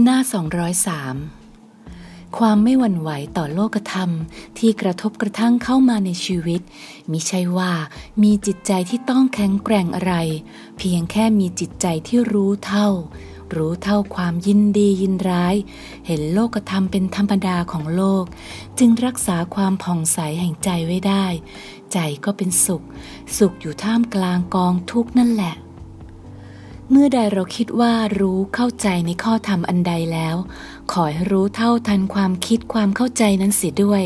หน้า 203 ความไม่หวั่นไหวต่อโลกธรรมที่กระทบกระทั่งเข้ามาในชีวิต มิใช่ว่ามีจิตใจที่ต้องแข็งแกร่งอะไร เพียงแค่มีจิตใจที่รู้เท่า รู้เท่าความยินดียินร้าย เห็นโลกธรรมเป็นธรรมดาของโลก จึงรักษาความผ่องใสแห่งใจไว้ได้ ใจก็เป็นสุข สุขอยู่ท่ามกลางกองทุกนั่นแหละ เมื่อใดเราคิดว่ารู้เข้าใจในข้อธรรมอันใดแล้ว ขอให้รู้เท่าทันความคิดความเข้าใจนั้นเสียด้วย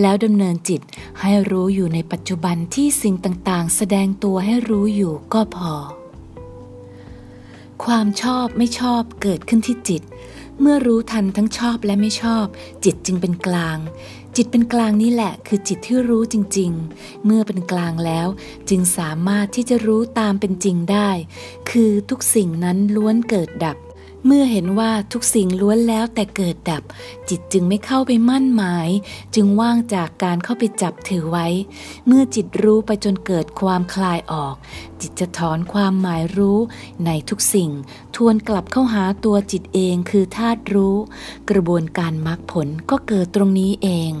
แล้วดำเนินจิตให้รู้อยู่ในปัจจุบันที่สิ่งต่างๆ แสดงตัวให้รู้อยู่ก็พอ ความชอบไม่ชอบเกิดขึ้นที่จิต เมื่อรู้ทันทั้งชอบและไม่ชอบ จิตจึงเป็นกลาง จิตเป็นกลางนี่แหละ คือจิตที่รู้จริง ๆ เมื่อเป็นกลางแล้ว จึงสามารถที่จะรู้ตามเป็นจริงได้ คือทุกสิ่งนั้นล้วนเกิดดับ เมื่อเห็นว่าทุกสิ่งล้วนแล้วแต่เกิดดับ จิตจึงไม่เข้าไปมั่นหมาย จึงว่างจากการเข้าไปจับถือไว้ เมื่อจิตรู้ไปจนเกิดความคลายออก จิตจะถอนความหมายรู้ในทุกสิ่ง ทวนกลับเข้าหาตัวจิตเองคือธาตุรู้ กระบวนการมรรคผลก็เกิดตรงนี้เอง